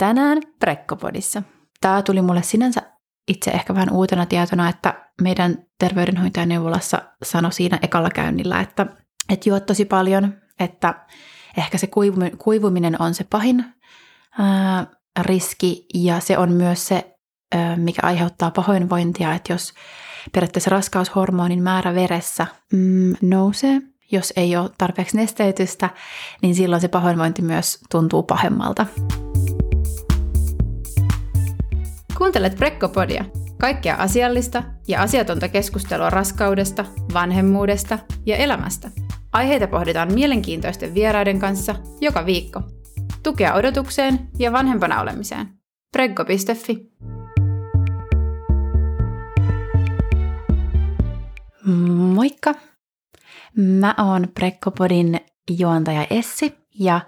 Tänään Prekkopodissa. Tämä tuli mulle sinänsä itse ehkä vähän uutena tietona, että meidän terveydenhoitajaneuvolassa sanoi siinä ekalla käynnillä, että, että juot tosi paljon, että ehkä se kuivuminen on se pahin ää, riski ja se on myös se, ää, mikä aiheuttaa pahoinvointia, että jos periaatteessa raskaushormonin määrä veressä mm, nousee, jos ei ole tarpeeksi nesteytystä, niin silloin se pahoinvointi myös tuntuu pahemmalta. Kuuntelet Prekkopodia. Kaikkea asiallista ja asiatonta keskustelua raskaudesta, vanhemmuudesta ja elämästä. Aiheita pohditaan mielenkiintoisten vieraiden kanssa joka viikko. Tukea odotukseen ja vanhempana olemiseen. Preggo.fi Moikka! Mä oon Prekkopodin juontaja Essi ja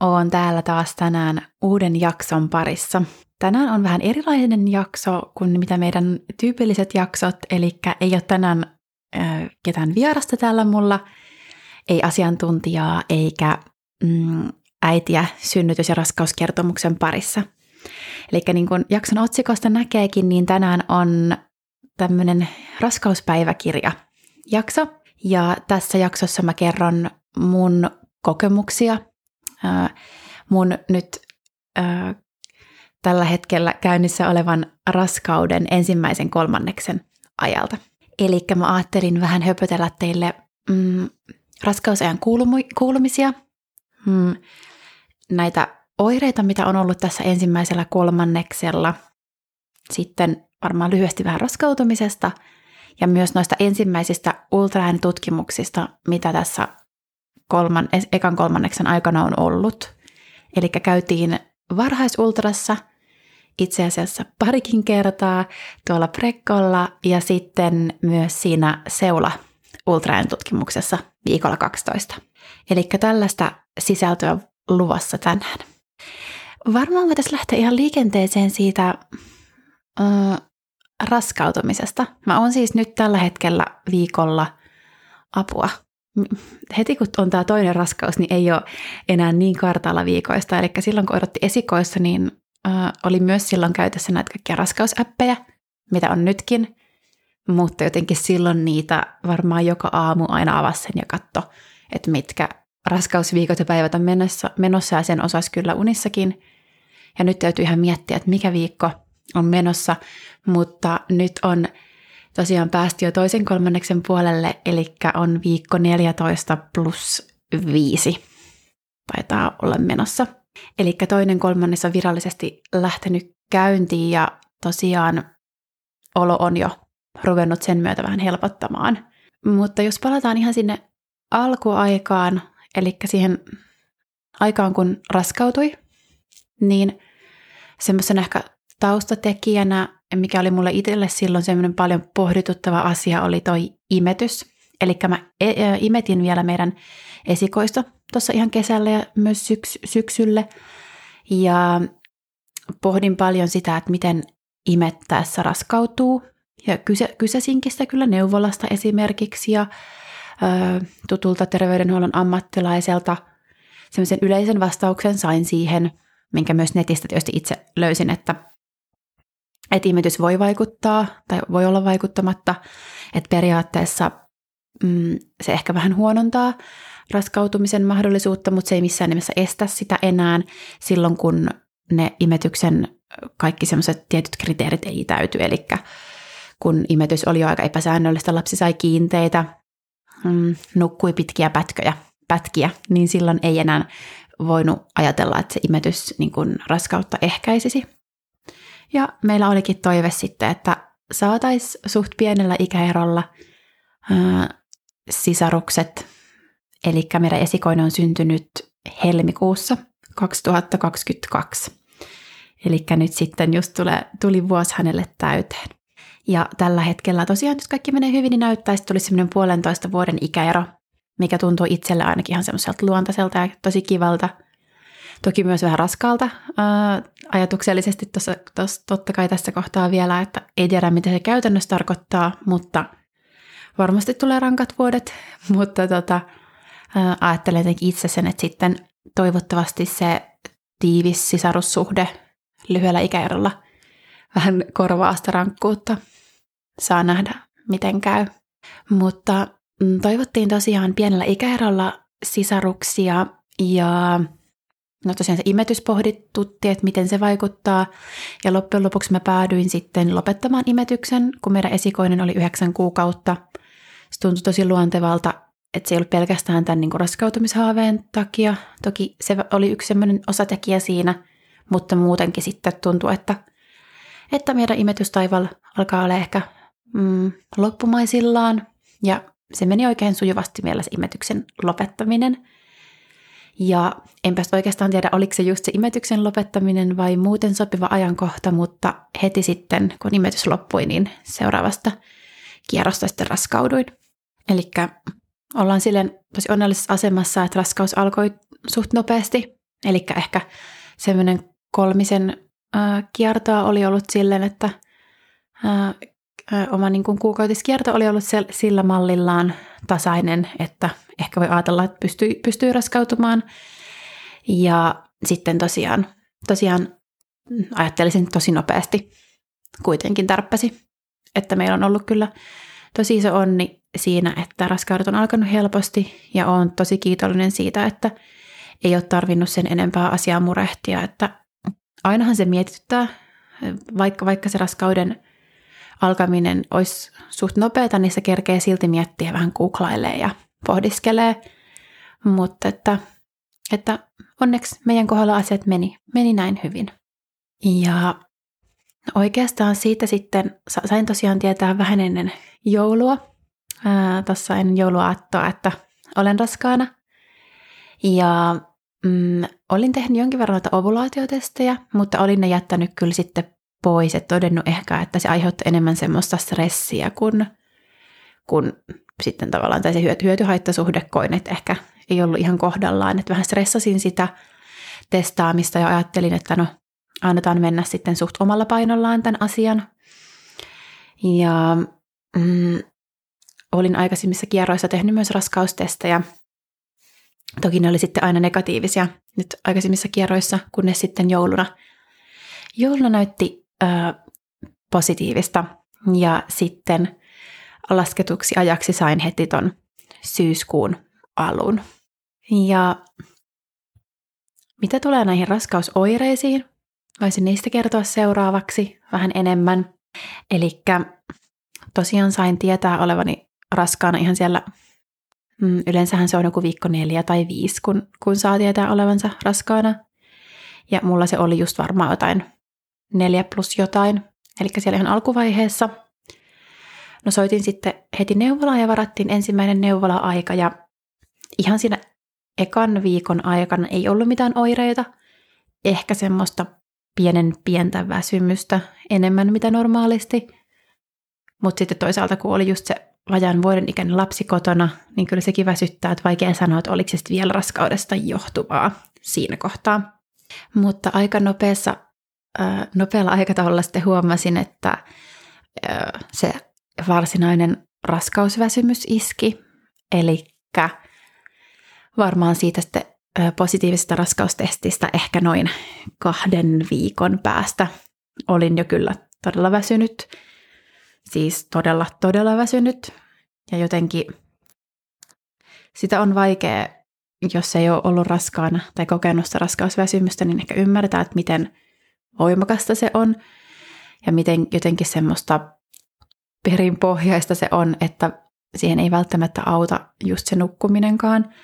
oon täällä taas tänään uuden jakson parissa – Tänään on vähän erilainen jakso kuin mitä meidän tyypilliset jaksot, eli ei ole tänään ketään vierasta täällä mulla, ei asiantuntijaa eikä mm, äitiä synnytys- ja raskauskertomuksen parissa. Eli niin kuin jakson otsikosta näkeekin, niin tänään on tämmöinen raskauspäiväkirja jakso. Ja tässä jaksossa mä kerron mun kokemuksia, mun nyt tällä hetkellä käynnissä olevan raskauden ensimmäisen kolmanneksen ajalta. Eli mä ajattelin vähän höpötellä teille mm, raskausajan kuulumisia, mm, näitä oireita, mitä on ollut tässä ensimmäisellä kolmanneksella, sitten varmaan lyhyesti vähän raskautumisesta ja myös noista ensimmäisistä ultraäänitutkimuksista, mitä tässä kolman, ekan kolmanneksen aikana on ollut. Eli käytiin varhaisultrassa itse asiassa parikin kertaa tuolla Prekkolla ja sitten myös siinä Seula Ultraen tutkimuksessa viikolla 12. Eli tällaista sisältöä luvassa tänään. Varmaan voitaisiin lähteä ihan liikenteeseen siitä äh, raskautumisesta. Mä oon siis nyt tällä hetkellä viikolla apua. Heti kun on tämä toinen raskaus, niin ei ole enää niin kartalla viikoista. Eli silloin kun odotti esikoissa, niin äh, oli myös silloin käytössä näitä kaikkia raskausäppejä, mitä on nytkin, mutta jotenkin silloin niitä varmaan joka aamu aina avasi sen ja katto, että mitkä raskausviikot ja päivät on menossa, menossa ja sen osasi kyllä unissakin. Ja nyt täytyy ihan miettiä, että mikä viikko on menossa, mutta nyt on tosiaan päästy jo toisen kolmanneksen puolelle, eli on viikko 14 plus 5 taitaa olla menossa. Eli toinen kolmannes on virallisesti lähtenyt käyntiin ja tosiaan olo on jo ruvennut sen myötä vähän helpottamaan. Mutta jos palataan ihan sinne alkuaikaan, eli siihen aikaan kun raskautui, niin semmoisen ehkä taustatekijänä, mikä oli mulle itselle silloin semmoinen paljon pohdituttava asia, oli toi imetys. Eli mä e, e, imetin vielä meidän esikoista tuossa ihan kesällä ja myös syks- syksylle. Ja pohdin paljon sitä, että miten imettäessä raskautuu. Ja kysä, kysäsinkin sitä kyllä neuvolasta esimerkiksi ja ö, tutulta terveydenhuollon ammattilaiselta semmoisen yleisen vastauksen sain siihen, minkä myös netistä tietysti itse löysin, että, että imetys voi vaikuttaa tai voi olla vaikuttamatta, että periaatteessa mm, se ehkä vähän huonontaa raskautumisen mahdollisuutta, mutta se ei missään nimessä estä sitä enää silloin, kun ne imetyksen kaikki semmoiset tietyt kriteerit ei täyty. Eli kun imetys oli jo aika epäsäännöllistä, lapsi sai kiinteitä, mm, nukkui pitkiä pätköjä, pätkiä, niin silloin ei enää voinut ajatella, että se imetys niin kuin raskautta ehkäisisi. Ja meillä olikin toive sitten, että saataisiin suht pienellä ikäerolla ää, sisarukset Eli meidän esikoinen on syntynyt helmikuussa 2022. Eli nyt sitten just tule, tuli vuosi hänelle täyteen. Ja tällä hetkellä tosiaan, jos kaikki menee hyvin, niin näyttäisi, että tulisi semmoinen puolentoista vuoden ikäero, mikä tuntuu itselle ainakin ihan semmoiselta luontaiselta ja tosi kivalta. Toki myös vähän raskaalta ää, ajatuksellisesti tossa, tos, totta kai tässä kohtaa vielä, että ei tiedä mitä se käytännössä tarkoittaa, mutta varmasti tulee rankat vuodet, mutta tota, ajattelen jotenkin itse sen, että sitten toivottavasti se tiivis sisarussuhde lyhyellä ikäerolla vähän korvaa sitä rankkuutta. Saa nähdä, miten käy. Mutta mm, toivottiin tosiaan pienellä ikäerolla sisaruksia ja no tosiaan se imetys pohdittutti, että miten se vaikuttaa. Ja loppujen lopuksi mä päädyin sitten lopettamaan imetyksen, kun meidän esikoinen oli yhdeksän kuukautta. Se tuntui tosi luontevalta, että se ei ollut pelkästään tämän niin raskautumishaaveen takia. Toki se oli yksi sellainen osatekijä siinä, mutta muutenkin sitten tuntui, että, että meidän imetystaival alkaa olla ehkä mm, loppumaisillaan. Ja se meni oikein sujuvasti vielä se imetyksen lopettaminen. Ja enpä oikeastaan tiedä, oliko se just se imetyksen lopettaminen vai muuten sopiva ajankohta, mutta heti sitten, kun imetys loppui, niin seuraavasta kierrosta sitten raskauduin. Eli ollaan silleen tosi onnellisessa asemassa, että raskaus alkoi suht nopeasti. Eli ehkä semmoinen kolmisen äh, kiertoa oli ollut silleen, että äh, oma niin kuin kuukautiskierto oli ollut sillä mallillaan tasainen, että ehkä voi ajatella, että pystyy, pystyy raskautumaan. Ja sitten tosiaan, tosiaan ajattelisin tosi nopeasti kuitenkin tarppasi, että meillä on ollut kyllä tosi iso onni siinä, että raskaudet on alkanut helposti ja olen tosi kiitollinen siitä, että ei ole tarvinnut sen enempää asiaa murehtia, että ainahan se mietityttää, vaikka, vaikka se raskauden alkaminen olisi suht nopeata, niin se kerkee silti miettiä vähän googlailee ja pohdiskelee. Mutta että, että onneksi meidän kohdalla asiat meni, meni näin hyvin. Ja oikeastaan siitä sitten sain tosiaan tietää vähän ennen joulua, tuossa ennen jouluaattoa, että olen raskaana. Ja mm, olin tehnyt jonkin verran noita ovulaatiotestejä, mutta olin ne jättänyt kyllä sitten pois, että todennut ehkä, että se aiheuttaa enemmän semmoista stressiä kuin, kuin sitten tavallaan tai se hyöty, koin, että ehkä ei ollut ihan kohdallaan, että vähän stressasin sitä testaamista ja ajattelin, että no annetaan mennä sitten suht omalla painollaan tämän asian. Ja mm, olin aikaisemmissa kierroissa tehnyt myös raskaustestejä. Toki ne oli sitten aina negatiivisia nyt aikaisemmissa kierroissa, kunnes sitten jouluna. Jouluna näytti ö, positiivista ja sitten lasketuksi ajaksi sain heti ton syyskuun alun. Ja mitä tulee näihin raskausoireisiin, voisin niistä kertoa seuraavaksi vähän enemmän. Eli tosiaan sain tietää olevani raskaana ihan siellä, mm, yleensähän se on joku viikko neljä tai viisi, kun, kun saa tietää olevansa raskaana. Ja mulla se oli just varmaan jotain neljä plus jotain, eli siellä ihan alkuvaiheessa. No soitin sitten heti neuvolaan ja varattiin ensimmäinen neuvola-aika ja ihan siinä ekan viikon aikana ei ollut mitään oireita, ehkä semmoista pienen pientä väsymystä enemmän mitä normaalisti. Mutta sitten toisaalta, kun oli just se vajaan vuoden ikäinen lapsi kotona, niin kyllä sekin väsyttää, että vaikea sanoa, että oliko se vielä raskaudesta johtuvaa siinä kohtaa. Mutta aika nopeassa nopealla aikataululla sitten huomasin, että se varsinainen raskausväsymys iski. Eli varmaan siitä sitten positiivisesta raskaustestistä ehkä noin kahden viikon päästä olin jo kyllä todella väsynyt. Siis todella, todella väsynyt. Ja jotenkin sitä on vaikea, jos ei ole ollut raskaana tai kokenut sitä raskausväsymystä, niin ehkä ymmärtää, että miten voimakasta se on ja miten jotenkin semmoista perinpohjaista se on, että siihen ei välttämättä auta just se nukkuminenkaan,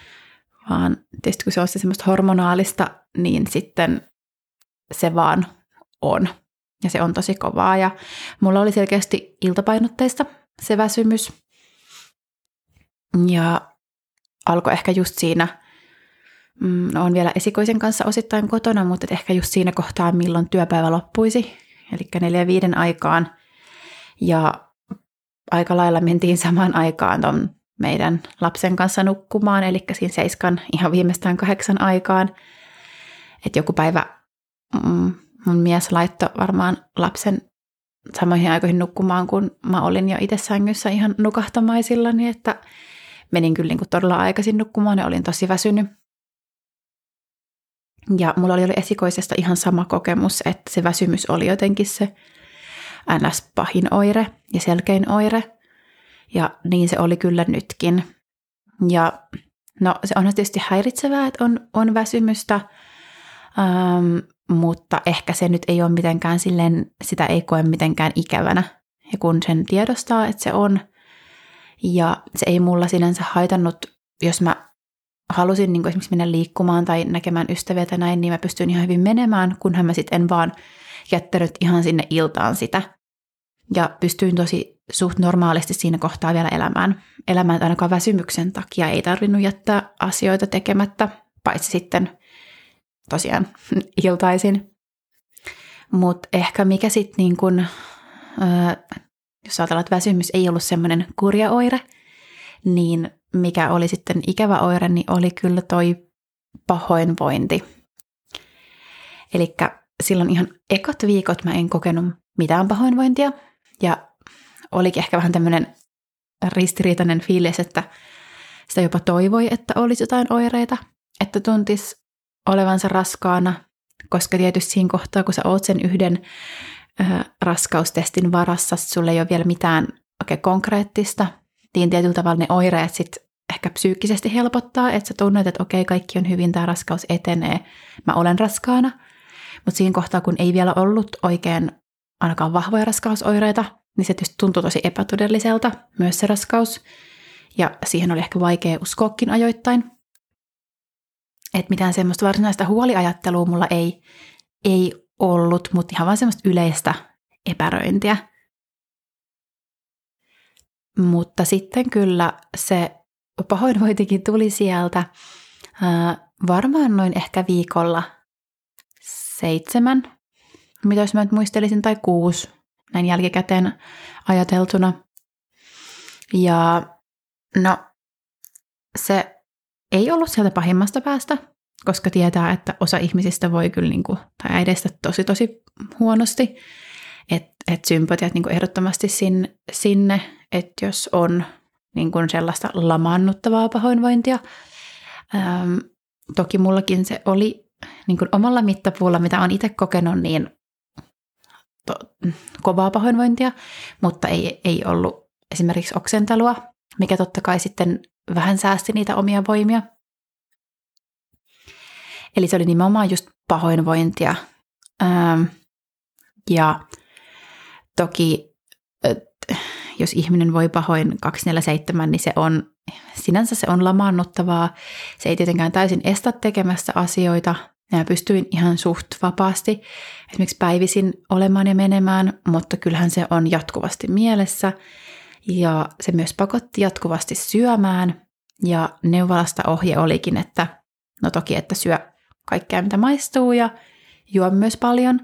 vaan tietysti kun se on se semmoista hormonaalista, niin sitten se vaan on. Ja se on tosi kovaa. Ja mulla oli selkeästi iltapainotteista se väsymys. Ja alkoi ehkä just siinä mm, on vielä esikoisen kanssa osittain kotona, mutta ehkä just siinä kohtaa, milloin työpäivä loppuisi, eli neljä viiden aikaan. Ja aika lailla mentiin samaan aikaan ton meidän lapsen kanssa nukkumaan, eli siinä seiskan ihan viimeistään kahdeksan aikaan. Että joku päivä mm, mun mies laittoi varmaan lapsen samoihin aikoihin nukkumaan, kun mä olin jo itse sängyssä ihan nukahtamaisillani, että menin kyllä niin todella aikaisin nukkumaan ja olin tosi väsynyt. Ja mulla oli esikoisesta ihan sama kokemus, että se väsymys oli jotenkin se ns. pahin oire ja selkein oire. Ja niin se oli kyllä nytkin. Ja no se on tietysti häiritsevää, että on, on väsymystä, ähm, mutta ehkä se nyt ei ole mitenkään silleen, sitä ei koe mitenkään ikävänä. Ja kun sen tiedostaa, että se on, ja se ei mulla sinänsä haitannut, jos mä halusin niin esimerkiksi mennä liikkumaan tai näkemään ystäviä tai näin, niin mä pystyin ihan hyvin menemään, kunhan mä sitten en vaan jättänyt ihan sinne iltaan sitä. Ja pystyin tosi suht normaalisti siinä kohtaa vielä elämään. Elämään ainakaan väsymyksen takia ei tarvinnut jättää asioita tekemättä, paitsi sitten tosiaan iltaisin. Mutta ehkä mikä sitten niin kun, jos ajatellaan, että väsymys ei ollut semmoinen kurja oire, niin mikä oli sitten ikävä oire, niin oli kyllä toi pahoinvointi. Eli silloin ihan ekat viikot mä en kokenut mitään pahoinvointia, ja olikin ehkä vähän tämmöinen ristiriitainen fiilis, että sitä jopa toivoi, että olisi jotain oireita, että tuntis olevansa raskaana, koska tietysti siinä kohtaa, kun sä oot sen yhden äh, raskaustestin varassa, sulle ei ole vielä mitään oikein konkreettista, niin tietyllä tavalla ne oireet sitten ehkä psyykkisesti helpottaa, että sä tunnet, että okei, kaikki on hyvin, tämä raskaus etenee, mä olen raskaana. Mutta siinä kohtaa, kun ei vielä ollut oikein ainakaan vahvoja raskausoireita, niin se tietysti tuntui tosi epätodelliselta, myös se raskaus. Ja siihen oli ehkä vaikea uskoakin ajoittain. Että mitään semmoista varsinaista huoliajattelua mulla ei, ei ollut, mutta ihan vaan semmoista yleistä epäröintiä. Mutta sitten kyllä se pahoinvointikin tuli sieltä ää, varmaan noin ehkä viikolla seitsemän, mitä jos mä nyt muistelisin, tai kuusi näin jälkikäteen ajateltuna. Ja no, se ei ollut sieltä pahimmasta päästä, koska tietää, että osa ihmisistä voi kyllä, niin kuin, tai äideistä tosi tosi huonosti. Että et sympatiat niin kuin ehdottomasti sinne, sinne että jos on niin kuin sellaista lamaannuttavaa pahoinvointia. Ähm, toki mullakin se oli niin kuin omalla mittapuulla, mitä olen itse kokenut, niin to, kovaa pahoinvointia, mutta ei, ei ollut esimerkiksi oksentelua, mikä totta kai sitten vähän säästi niitä omia voimia. Eli se oli nimenomaan just pahoinvointia. Ähm, ja toki jos ihminen voi pahoin 247, niin se on, sinänsä se on lamaannuttavaa. Se ei tietenkään täysin estä tekemässä asioita. Ja pystyin ihan suht vapaasti esimerkiksi päivisin olemaan ja menemään, mutta kyllähän se on jatkuvasti mielessä. Ja se myös pakotti jatkuvasti syömään. Ja neuvolasta ohje olikin, että no toki, että syö kaikkea mitä maistuu ja juo myös paljon.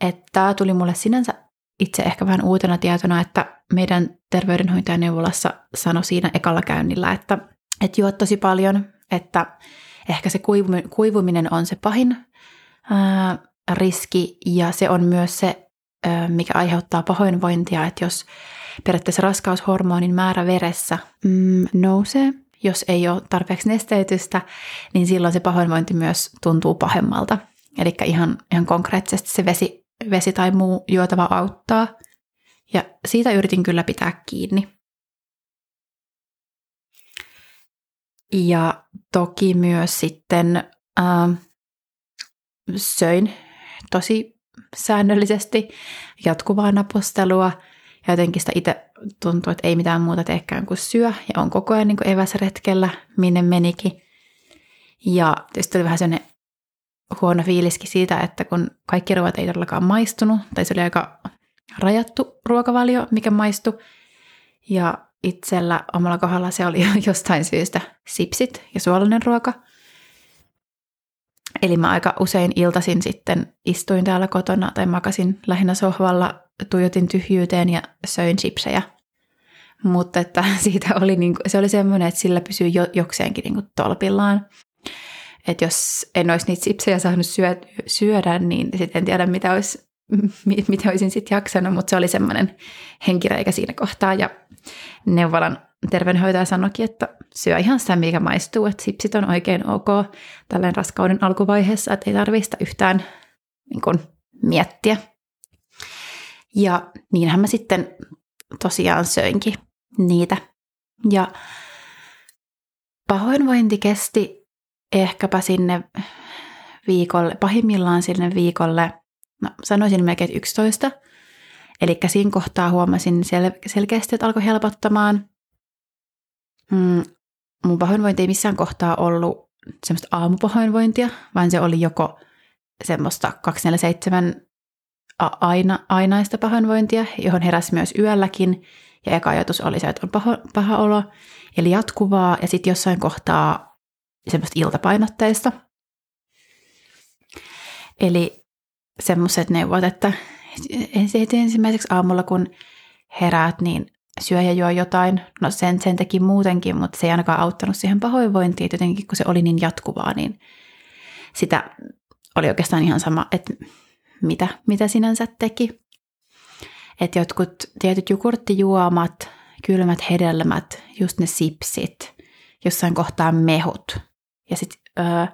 Että tämä tuli mulle sinänsä itse ehkä vähän uutena tietona, että meidän terveydenhoitajaneuvolassa sanoi siinä ekalla käynnillä, että, että juot tosi paljon, että ehkä se kuivuminen on se pahin ää, riski ja se on myös se, ää, mikä aiheuttaa pahoinvointia, että jos periaatteessa raskaushormonin määrä veressä mm, nousee, jos ei ole tarpeeksi nesteytystä, niin silloin se pahoinvointi myös tuntuu pahemmalta. Eli ihan, ihan konkreettisesti se vesi vesi tai muu juotava auttaa. Ja siitä yritin kyllä pitää kiinni. Ja toki myös sitten äh, söin tosi säännöllisesti jatkuvaa napostelua. Ja jotenkin sitä itse tuntuu, että ei mitään muuta teekään kuin syö. Ja on koko ajan niin eväsretkellä, minne menikin. Ja tietysti oli vähän sellainen huono fiiliski siitä, että kun kaikki ruoat ei todellakaan maistunut, tai se oli aika rajattu ruokavalio, mikä maistui. Ja itsellä omalla kohdalla se oli jostain syystä sipsit ja suolainen ruoka. Eli mä aika usein iltasin sitten istuin täällä kotona tai makasin lähinnä sohvalla, tuijotin tyhjyyteen ja söin chipsejä. Mutta että siitä oli, niin kuin, se oli semmoinen, että sillä pysyi jo, jokseenkin niin tolpillaan että jos en olisi niitä sipsejä saanut syö, syödä, niin sitten en tiedä, mitä, olisi, mitä olisin sitten jaksanut, mutta se oli semmoinen henkireikä siinä kohtaa. Ja neuvolan terveydenhoitaja sanoikin, että syö ihan sitä, mikä maistuu, että sipsit on oikein ok tällainen raskauden alkuvaiheessa, että ei tarvitse yhtään niin kuin, miettiä. Ja niinhän mä sitten tosiaan söinkin niitä. Ja pahoinvointi kesti ehkäpä sinne viikolle, pahimmillaan sinne viikolle, no sanoisin melkein 11. Eli siinä kohtaa huomasin sel- selkeästi, että alkoi helpottamaan. Mm, mun pahoinvointi ei missään kohtaa ollut semmoista aamupahoinvointia, vaan se oli joko semmoista 247 aina, ainaista pahoinvointia, johon heräsi myös yölläkin. Ja eka ajatus oli se, että on paha, paha olo, eli jatkuvaa, ja sitten jossain kohtaa semmoista iltapainotteista. Eli semmoiset neuvot, että ensimmäiseksi aamulla kun heräät, niin syö ja juo jotain. No sen, sen teki muutenkin, mutta se ei ainakaan auttanut siihen pahoinvointiin. Jotenkin kun se oli niin jatkuvaa, niin sitä oli oikeastaan ihan sama, että mitä, mitä sinänsä teki. Että jotkut tietyt jukurttijuomat, kylmät hedelmät, just ne sipsit, jossain kohtaa mehut. Ja sitten öö,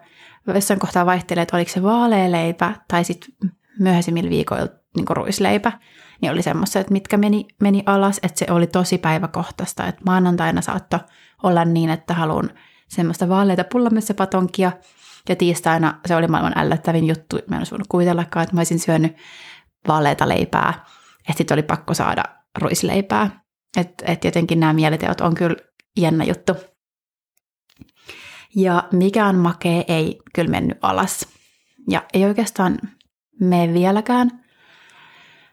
jossain kohtaa vaihtelee, että oliko se vaalealeipä tai sitten myöhäisimmillä viikoilla niin ruisleipä. Niin oli semmoiset, mitkä meni, meni alas, että se oli tosi päiväkohtaista. Että maanantaina saattoi olla niin, että haluan semmoista vaaleita pullamessapatonkia – ja tiistaina se oli maailman ällöttävin juttu. Mä en olisi voinut kuvitellakaan, että mä olisin syönyt vaaleita leipää. Että sitten oli pakko saada ruisleipää. Että et jotenkin nämä mieliteot on kyllä jännä juttu. Ja mikään makee ei kyllä mennyt alas. Ja ei oikeastaan mene vieläkään.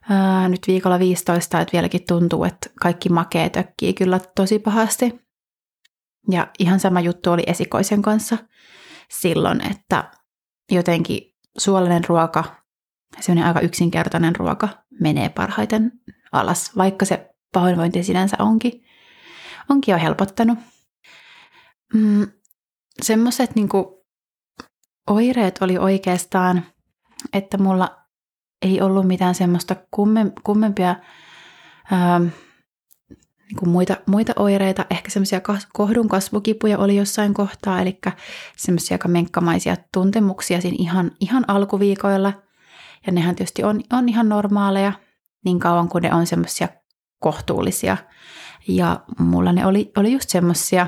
Ää, nyt viikolla 15, että vieläkin tuntuu, että kaikki makee tökkii kyllä tosi pahasti. Ja ihan sama juttu oli esikoisen kanssa silloin, että jotenkin suolainen ruoka, sellainen aika yksinkertainen ruoka menee parhaiten alas, vaikka se pahoinvointi sinänsä onkin, onkin jo helpottanut. Mm, Semmoiset niin oireet oli oikeastaan, että mulla ei ollut mitään semmoista kummempia ää, niin kuin muita, muita oireita, ehkä semmoisia kohdun kasvukipuja oli jossain kohtaa, eli semmoisia aika menkkamaisia tuntemuksia siinä ihan, ihan alkuviikoilla. Ja nehän tietysti on, on ihan normaaleja niin kauan kuin ne on semmoisia kohtuullisia. Ja mulla ne oli, oli just semmoisia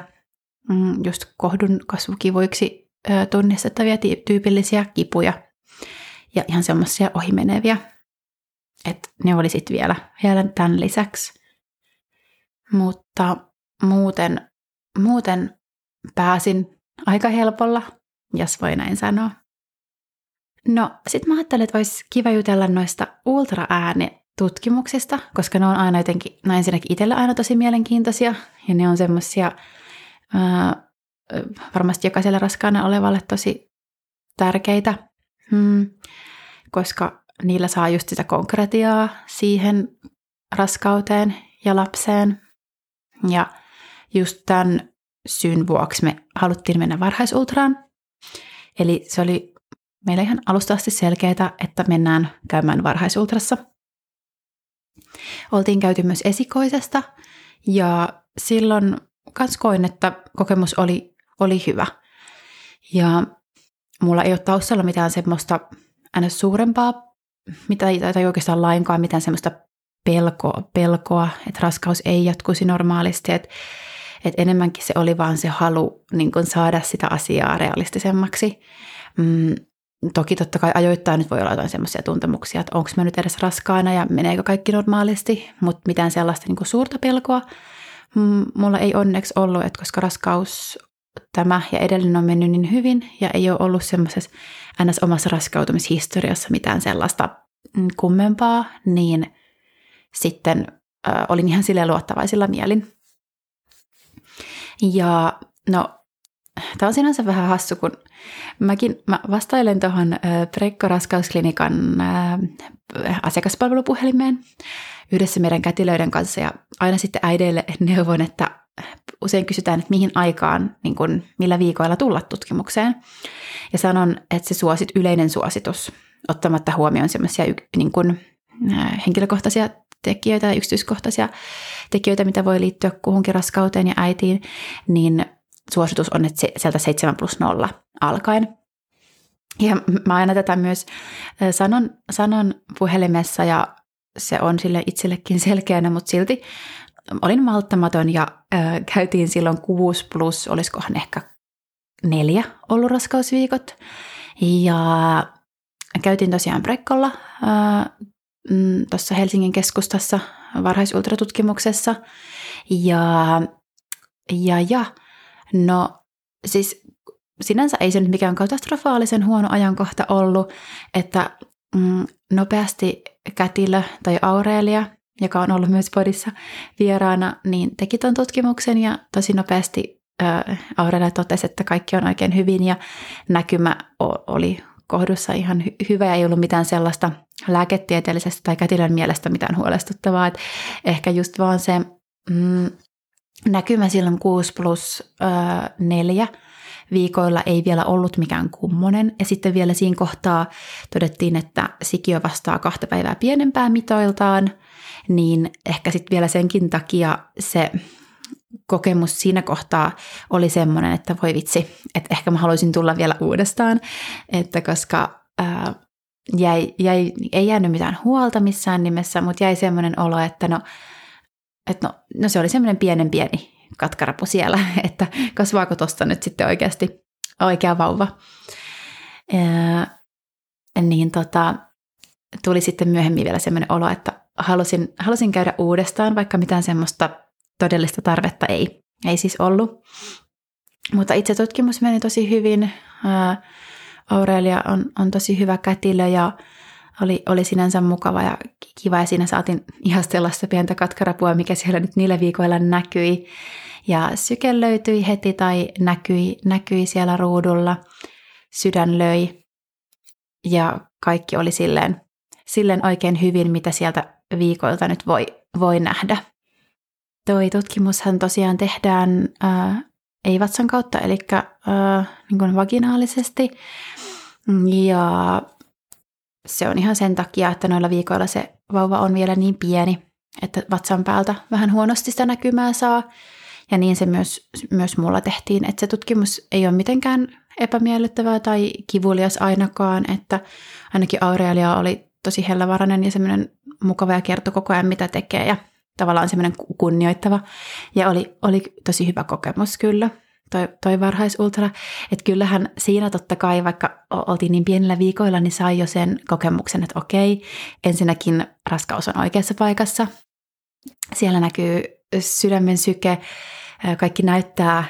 mm, just kohdun kasvukivuiksi tunnistettavia tyypillisiä kipuja ja ihan semmoisia ohimeneviä. että ne oli sitten vielä, vielä tämän lisäksi. Mutta muuten, muuten pääsin aika helpolla, jos voi näin sanoa. No, sitten mä ajattelin, että olisi kiva jutella noista ultraäänitutkimuksista, koska ne on aina jotenkin, no ensinnäkin itselle aina tosi mielenkiintoisia, ja ne on semmoisia varmasti jokaiselle raskaana olevalle tosi tärkeitä, hmm, koska niillä saa just sitä konkretiaa siihen raskauteen ja lapseen, ja just tämän syyn vuoksi me haluttiin mennä varhaisultraan. Eli se oli meillä ihan alusta asti selkeää, että mennään käymään varhaisultrassa. Oltiin käyty myös esikoisesta ja silloin kans koin, että kokemus oli, oli hyvä. Ja mulla ei ole taustalla mitään semmoista aina suurempaa, mitä, tai oikeastaan lainkaan mitään semmoista pelkoa, pelkoa, että raskaus ei jatkuisi normaalisti, että, että enemmänkin se oli vaan se halu niin kuin saada sitä asiaa realistisemmaksi. Mm, toki totta kai ajoittain nyt voi olla jotain semmoisia tuntemuksia, että onko mä nyt edes raskaana ja meneekö kaikki normaalisti, mutta mitään sellaista niin suurta pelkoa mm, mulla ei onneksi ollut, että koska raskaus tämä ja edellinen on mennyt niin hyvin ja ei ole ollut semmoisessa ns. omassa raskautumishistoriassa mitään sellaista mm, kummempaa, niin – sitten äh, olin ihan sille luottavaisilla mielin. Ja no, tämä on sinänsä vähän hassu, kun mäkin mä vastailen tuohon äh, Prekko Raskausklinikan äh, asiakaspalvelupuhelimeen yhdessä meidän kätilöiden kanssa ja aina sitten äideille neuvon, että usein kysytään, että mihin aikaan, niin kun, millä viikoilla tulla tutkimukseen. Ja sanon, että se suosit yleinen suositus, ottamatta huomioon semmoisia niin kun, henkilökohtaisia tekijöitä ja yksityiskohtaisia tekijöitä, mitä voi liittyä kuhunkin raskauteen ja äitiin, niin suositus on, että sieltä 7 plus 0 alkaen. Ja mä aina tätä myös sanon, sanon puhelimessa ja se on sille itsellekin selkeänä, mutta silti olin malttamaton ja äh, käytiin silloin 6 plus, olisikohan ehkä neljä ollut raskausviikot. Ja käytiin tosiaan Brekkolla äh, tuossa Helsingin keskustassa varhaisultratutkimuksessa. Ja, ja, ja no siis sinänsä ei se nyt mikään katastrofaalisen huono ajankohta ollut, että mm, nopeasti kätilö tai Aurelia, joka on ollut myös podissa vieraana, niin teki tuon tutkimuksen ja tosi nopeasti äh, Aurelia totesi, että kaikki on oikein hyvin ja näkymä oli kohdussa ihan hy- hyvä ja ei ollut mitään sellaista lääketieteellisestä tai kätilön mielestä mitään huolestuttavaa. että ehkä just vaan se mm, näkymä silloin 6 plus äh, 4 viikoilla ei vielä ollut mikään kummonen. Ja sitten vielä siinä kohtaa todettiin, että sikiö vastaa kahta päivää pienempää mitoiltaan, niin ehkä sitten vielä senkin takia se kokemus siinä kohtaa oli semmoinen, että voi vitsi, että ehkä mä haluaisin tulla vielä uudestaan, että koska ää, jäi, jäi, ei jäänyt mitään huolta missään nimessä, mutta jäi semmoinen olo, että no, että no, no se oli semmoinen pienen pieni katkarapu siellä, että kasvaako tuosta nyt sitten oikeasti oikea vauva. Ää, niin tota, tuli sitten myöhemmin vielä semmoinen olo, että halusin, halusin käydä uudestaan, vaikka mitään semmoista todellista tarvetta ei, ei siis ollut. Mutta itse tutkimus meni tosi hyvin. Ää, Aurelia on, on tosi hyvä kätilö ja oli, oli sinänsä mukava ja kiva ja siinä saatiin ihastella sitä pientä katkarapua, mikä siellä nyt niillä viikoilla näkyi. Ja syke löytyi heti tai näkyi, näkyi siellä ruudulla, sydän löi ja kaikki oli silleen, silleen oikein hyvin, mitä sieltä viikoilta nyt voi, voi nähdä. Toi tutkimushan tosiaan tehdään ää, ei vatsan kautta, eli ää, niin vaginaalisesti. Ja se on ihan sen takia, että noilla viikoilla se vauva on vielä niin pieni, että vatsan päältä vähän huonosti sitä näkymää saa. Ja niin se myös, myös mulla tehtiin, että se tutkimus ei ole mitenkään epämiellyttävää tai kivulias ainakaan, että ainakin Aurelia oli tosi hellävarainen ja semmoinen mukava ja kertoi koko ajan mitä tekee ja tavallaan semmoinen kunnioittava. Ja oli, oli tosi hyvä kokemus kyllä toi, toi varhaisultra. Että kyllähän siinä totta kai, vaikka oltiin niin pienillä viikoilla, niin sai jo sen kokemuksen, että okei, ensinnäkin raskaus on oikeassa paikassa. Siellä näkyy sydämen syke, kaikki näyttää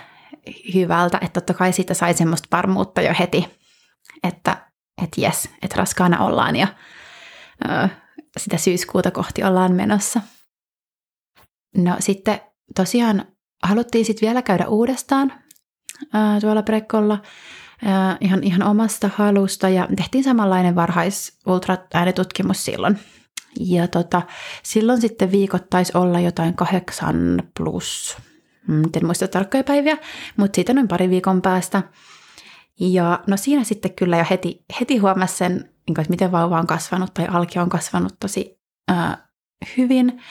hyvältä, että totta kai siitä sai semmoista varmuutta jo heti, että että jes, että raskaana ollaan ja sitä syyskuuta kohti ollaan menossa. No sitten tosiaan haluttiin sitten vielä käydä uudestaan tuolla Prekolla ihan, ihan omasta halusta ja tehtiin samanlainen varhais äänetutkimus silloin. Ja tota, silloin sitten viikot taisi olla jotain kahdeksan plus, mm, en muista tarkkoja päiviä, mutta siitä noin pari viikon päästä. Ja no siinä sitten kyllä jo heti, heti huomasi sen, niin että miten vauva on kasvanut tai alki on kasvanut tosi hyvin.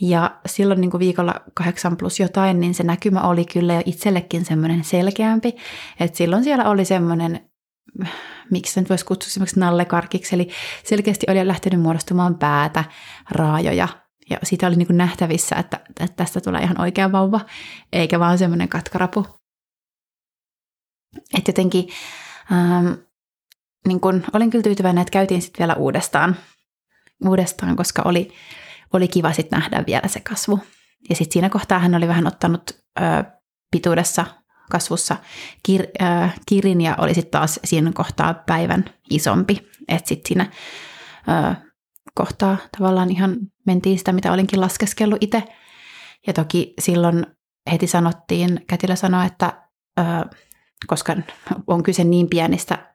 Ja silloin niin kuin viikolla kahdeksan plus jotain, niin se näkymä oli kyllä jo itsellekin semmoinen selkeämpi. Että silloin siellä oli semmoinen, miksi sen voisi kutsua semmoiksi nallekarkiksi, eli selkeästi oli lähtenyt muodostumaan päätä, raajoja, ja siitä oli niin kuin nähtävissä, että, että tästä tulee ihan oikea vauva, eikä vaan semmoinen katkarapu. Että jotenkin ähm, niin kun, olin kyllä tyytyväinen, että käytiin sitten vielä uudestaan, uudestaan, koska oli, oli kiva sitten nähdä vielä se kasvu. Ja sitten siinä kohtaa hän oli vähän ottanut ö, pituudessa kasvussa kir, ö, kirin ja oli sitten taas siinä kohtaa päivän isompi. Että sitten siinä ö, kohtaa tavallaan ihan mentiin sitä, mitä olinkin laskeskellut itse. Ja toki silloin heti sanottiin, Kätilä sanoi, että ö, koska on kyse niin pienistä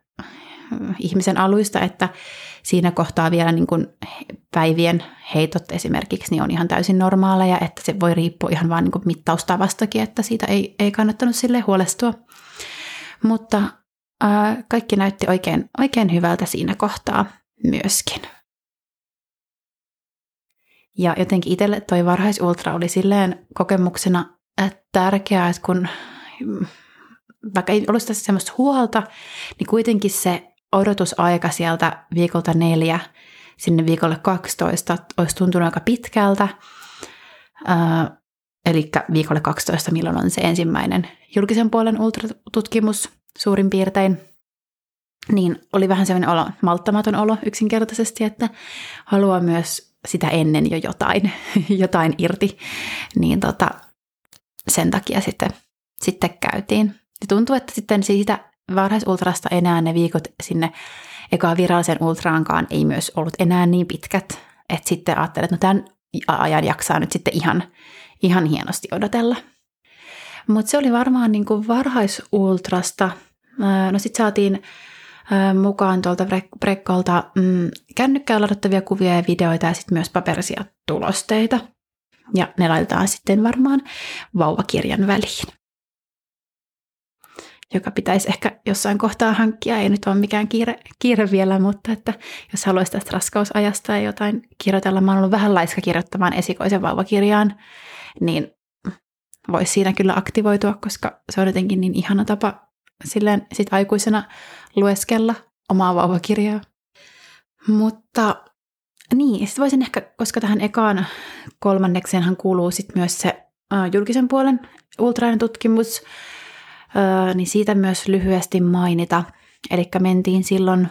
ihmisen aluista, että siinä kohtaa vielä niin kuin päivien heitot esimerkiksi niin on ihan täysin normaaleja, että se voi riippua ihan vaan niin mittaustavastakin, että siitä ei, ei kannattanut sille huolestua. Mutta ää, kaikki näytti oikein, oikein hyvältä siinä kohtaa myöskin. Ja jotenkin itselle toi varhaisultra oli silleen kokemuksena että tärkeää, että kun vaikka ei ollut tässä semmoista huolta, niin kuitenkin se odotusaika sieltä viikolta neljä sinne viikolle 12 olisi tuntunut aika pitkältä. Äh, eli viikolle 12, milloin on se ensimmäinen julkisen puolen ultratutkimus suurin piirtein. Niin oli vähän sellainen olo, malttamaton olo yksinkertaisesti, että haluaa myös sitä ennen jo jotain, jotain irti. Niin tota, sen takia sitten, sitten käytiin. Ja tuntuu, että sitten siitä varhaisultrasta enää ne viikot sinne eka virallisen ultraankaan ei myös ollut enää niin pitkät, että sitten ajattelin, että no tämän ajan jaksaa nyt sitten ihan, ihan hienosti odotella. Mutta se oli varmaan niin kuin varhaisultrasta. No sitten saatiin mukaan tuolta Brekkolta mm, kännykkään ladattavia kuvia ja videoita ja sitten myös paperisia tulosteita. Ja ne laitetaan sitten varmaan vauvakirjan väliin joka pitäisi ehkä jossain kohtaa hankkia. Ei nyt ole mikään kiire, kiire vielä, mutta että jos haluaisi tästä raskausajasta ja jotain kirjoitella, mä oon ollut vähän laiska kirjoittamaan esikoisen vauvakirjaan, niin voisi siinä kyllä aktivoitua, koska se on jotenkin niin ihana tapa silleen sit aikuisena lueskella omaa vauvakirjaa. Mutta niin, sitten voisin ehkä, koska tähän ekaan kolmannekseenhan kuuluu sitten myös se julkisen puolen ultrainen tutkimus, niin siitä myös lyhyesti mainita. Eli mentiin silloin,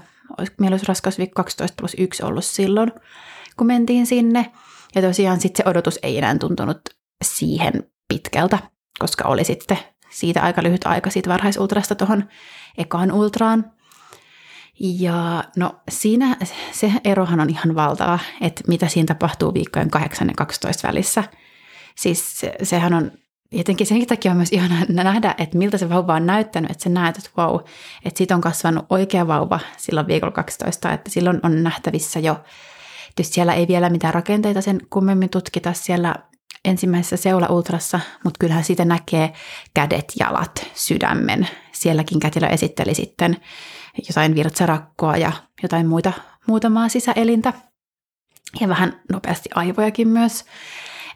meillä olisi raskausviikko 12 plus 1 ollut silloin, kun mentiin sinne. Ja tosiaan sitten se odotus ei enää tuntunut siihen pitkältä, koska oli sitten siitä aika lyhyt aika siitä varhaisultrasta tuohon ekaan ultraan. Ja no siinä se erohan on ihan valtava, että mitä siinä tapahtuu viikkojen 8 ja 12 välissä. Siis se, sehän on jotenkin sen takia on myös ihana nähdä, että miltä se vauva on näyttänyt, että sä näet, että wow, että siitä on kasvanut oikea vauva silloin viikolla 12, että silloin on nähtävissä jo, tietysti siellä ei vielä mitään rakenteita sen kummemmin tutkita siellä ensimmäisessä seula-ultrassa, mutta kyllähän siitä näkee kädet, jalat, sydämen. Sielläkin kätilö esitteli sitten jotain virtsarakkoa ja jotain muita, muutamaa sisäelintä ja vähän nopeasti aivojakin myös.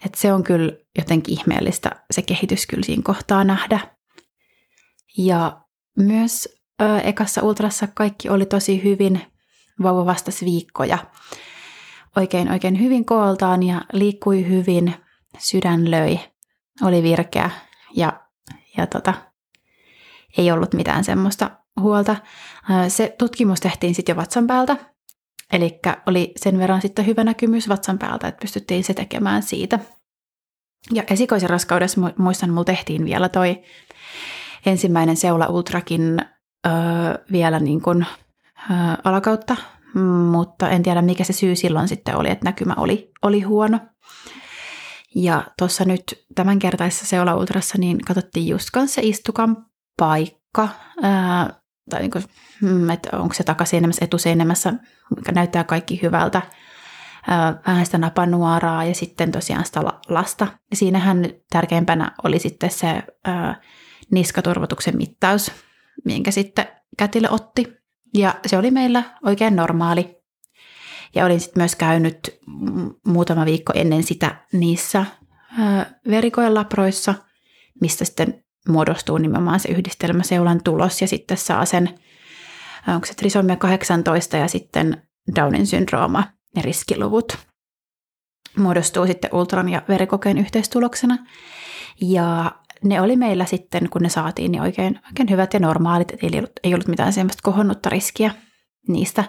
Et se on kyllä jotenkin ihmeellistä se kehitys kyllä siinä kohtaa nähdä. Ja myös ö, ekassa ultrassa kaikki oli tosi hyvin. Vauva vastasi viikkoja oikein oikein hyvin kooltaan ja liikkui hyvin. Sydän löi, oli virkeä ja, ja tota, ei ollut mitään semmoista huolta. Se tutkimus tehtiin sitten jo vatsan päältä, eli oli sen verran sitten hyvä näkymys vatsan päältä, että pystyttiin se tekemään siitä. Ja esikoisen raskaudessa muistan, mulla tehtiin vielä toi ensimmäinen seula ultrakin öö, vielä niin kuin, öö, alakautta, mutta en tiedä mikä se syy silloin sitten oli, että näkymä oli, oli huono. Ja tuossa nyt tämänkertaisessa seula ultrassa niin katsottiin just kanssa istukan paikka, öö, tai niin kuin, mm, että onko se takaseinämässä, etuseinämässä, mikä näyttää kaikki hyvältä vähän sitä napanuoraa ja sitten tosiaan sitä lasta. Ja siinähän tärkeimpänä oli sitten se niskaturvotuksen mittaus, minkä sitten kätilö otti. Ja se oli meillä oikein normaali. Ja olin sitten myös käynyt muutama viikko ennen sitä niissä verikoelabroissa, mistä sitten muodostuu nimenomaan se yhdistelmäseulan tulos ja sitten saa sen, onko se trisomia 18 ja sitten Downin syndrooma ne riskiluvut muodostuu sitten ultran ja verikokeen yhteistuloksena. Ja ne oli meillä sitten, kun ne saatiin, niin oikein, oikein hyvät ja normaalit, eli ei ollut, ei ollut mitään semmoista kohonnutta riskiä niistä.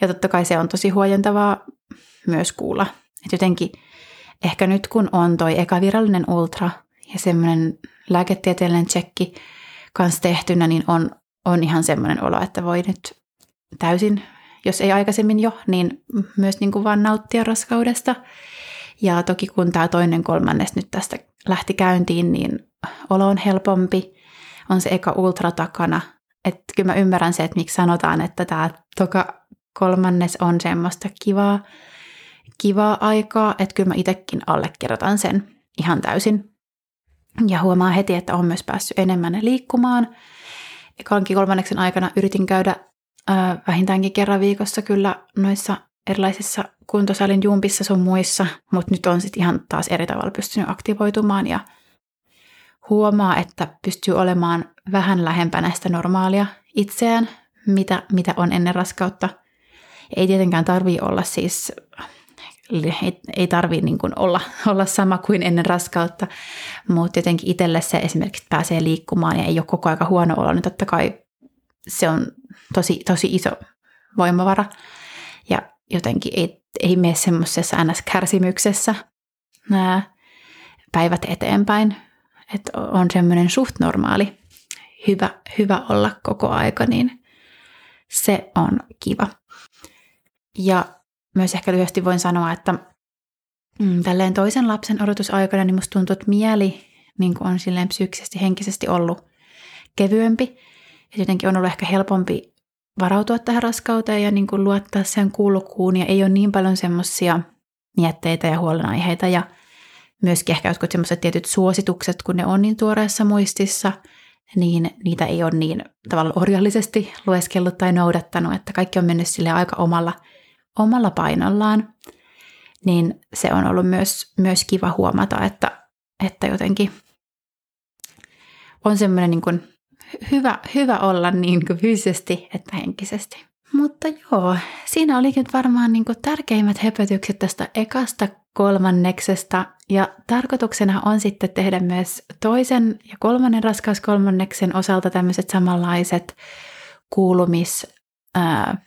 Ja totta kai se on tosi huojentavaa myös kuulla. Että jotenkin ehkä nyt kun on toi eka virallinen ultra ja semmoinen lääketieteellinen tsekki kanssa tehtynä, niin on, on ihan semmoinen olo, että voi nyt täysin jos ei aikaisemmin jo, niin myös niin kuin vaan nauttia raskaudesta. Ja toki kun tämä toinen kolmannes nyt tästä lähti käyntiin, niin olo on helpompi, on se eka ultra takana. Että kyllä mä ymmärrän se, että miksi sanotaan, että tämä toka kolmannes on semmoista kivaa, kivaa aikaa, että kyllä mä itsekin allekirjoitan sen ihan täysin. Ja huomaa heti, että on myös päässyt enemmän liikkumaan. Ekankin kolmanneksen aikana yritin käydä vähintäänkin kerran viikossa kyllä noissa erilaisissa kuntosalin jumpissa sun muissa, mutta nyt on sitten ihan taas eri tavalla pystynyt aktivoitumaan ja huomaa, että pystyy olemaan vähän lähempänä sitä normaalia itseään, mitä, mitä on ennen raskautta. Ei tietenkään tarvii olla siis, ei, tarvii niin olla, olla sama kuin ennen raskautta, mutta jotenkin itselle se esimerkiksi pääsee liikkumaan ja ei ole koko aika huono olo, niin totta kai se on tosi, tosi iso voimavara. Ja jotenkin ei, ei mene semmoisessa ns-kärsimyksessä nämä päivät eteenpäin. Että on semmoinen suht normaali, hyvä, hyvä olla koko aika, niin se on kiva. Ja myös ehkä lyhyesti voin sanoa, että mm, tälleen toisen lapsen odotusaikana niin musta tuntuu, että mieli niin on silleen psyykkisesti, henkisesti ollut kevyempi. Ja jotenkin on ollut ehkä helpompi varautua tähän raskauteen ja niin kuin luottaa sen kulkuun ja ei ole niin paljon semmoisia mietteitä ja huolenaiheita ja myöskin ehkä jotkut semmoiset tietyt suositukset, kun ne on niin tuoreessa muistissa, niin niitä ei ole niin tavallaan orjallisesti lueskellut tai noudattanut, että kaikki on mennyt sille aika omalla, omalla painollaan, niin se on ollut myös, myös kiva huomata, että, että jotenkin on semmoinen niin kuin hyvä, hyvä olla niin kuin fyysisesti että henkisesti. Mutta joo, siinä olikin varmaan niin kuin tärkeimmät höpötykset tästä ekasta kolmanneksesta. Ja tarkoituksena on sitten tehdä myös toisen ja kolmannen raskauskolmanneksen osalta tämmöiset samanlaiset kuulumis ää,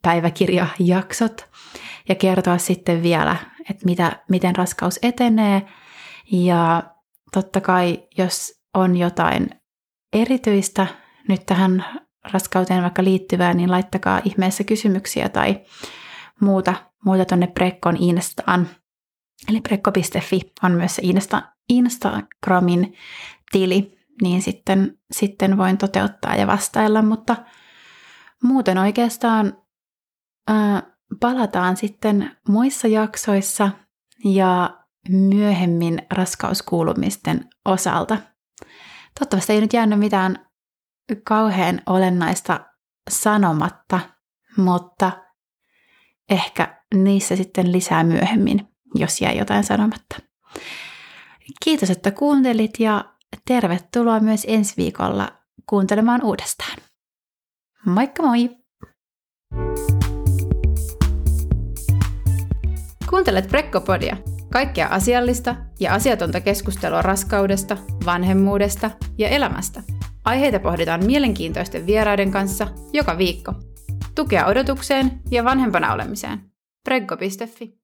NS-päiväkirjajaksot ja kertoa sitten vielä, että mitä, miten raskaus etenee. Ja totta kai, jos on jotain erityistä nyt tähän raskauteen vaikka liittyvää, niin laittakaa ihmeessä kysymyksiä tai muuta, muuta tuonne Prekkon Instaan. Eli prekko.fi on myös se Insta, Instagramin tili, niin sitten, sitten voin toteuttaa ja vastailla, mutta muuten oikeastaan palataan sitten muissa jaksoissa ja myöhemmin raskauskuulumisten osalta. Toivottavasti ei nyt jäänyt mitään kauhean olennaista sanomatta, mutta ehkä niissä sitten lisää myöhemmin, jos jää jotain sanomatta. Kiitos, että kuuntelit ja tervetuloa myös ensi viikolla kuuntelemaan uudestaan. Moikka moi! Kuuntelet Prekkopodia, kaikkea asiallista ja asiatonta keskustelua raskaudesta, vanhemmuudesta ja elämästä. Aiheita pohditaan mielenkiintoisten vieraiden kanssa joka viikko. Tukea odotukseen ja vanhempana olemiseen. Preggo.fi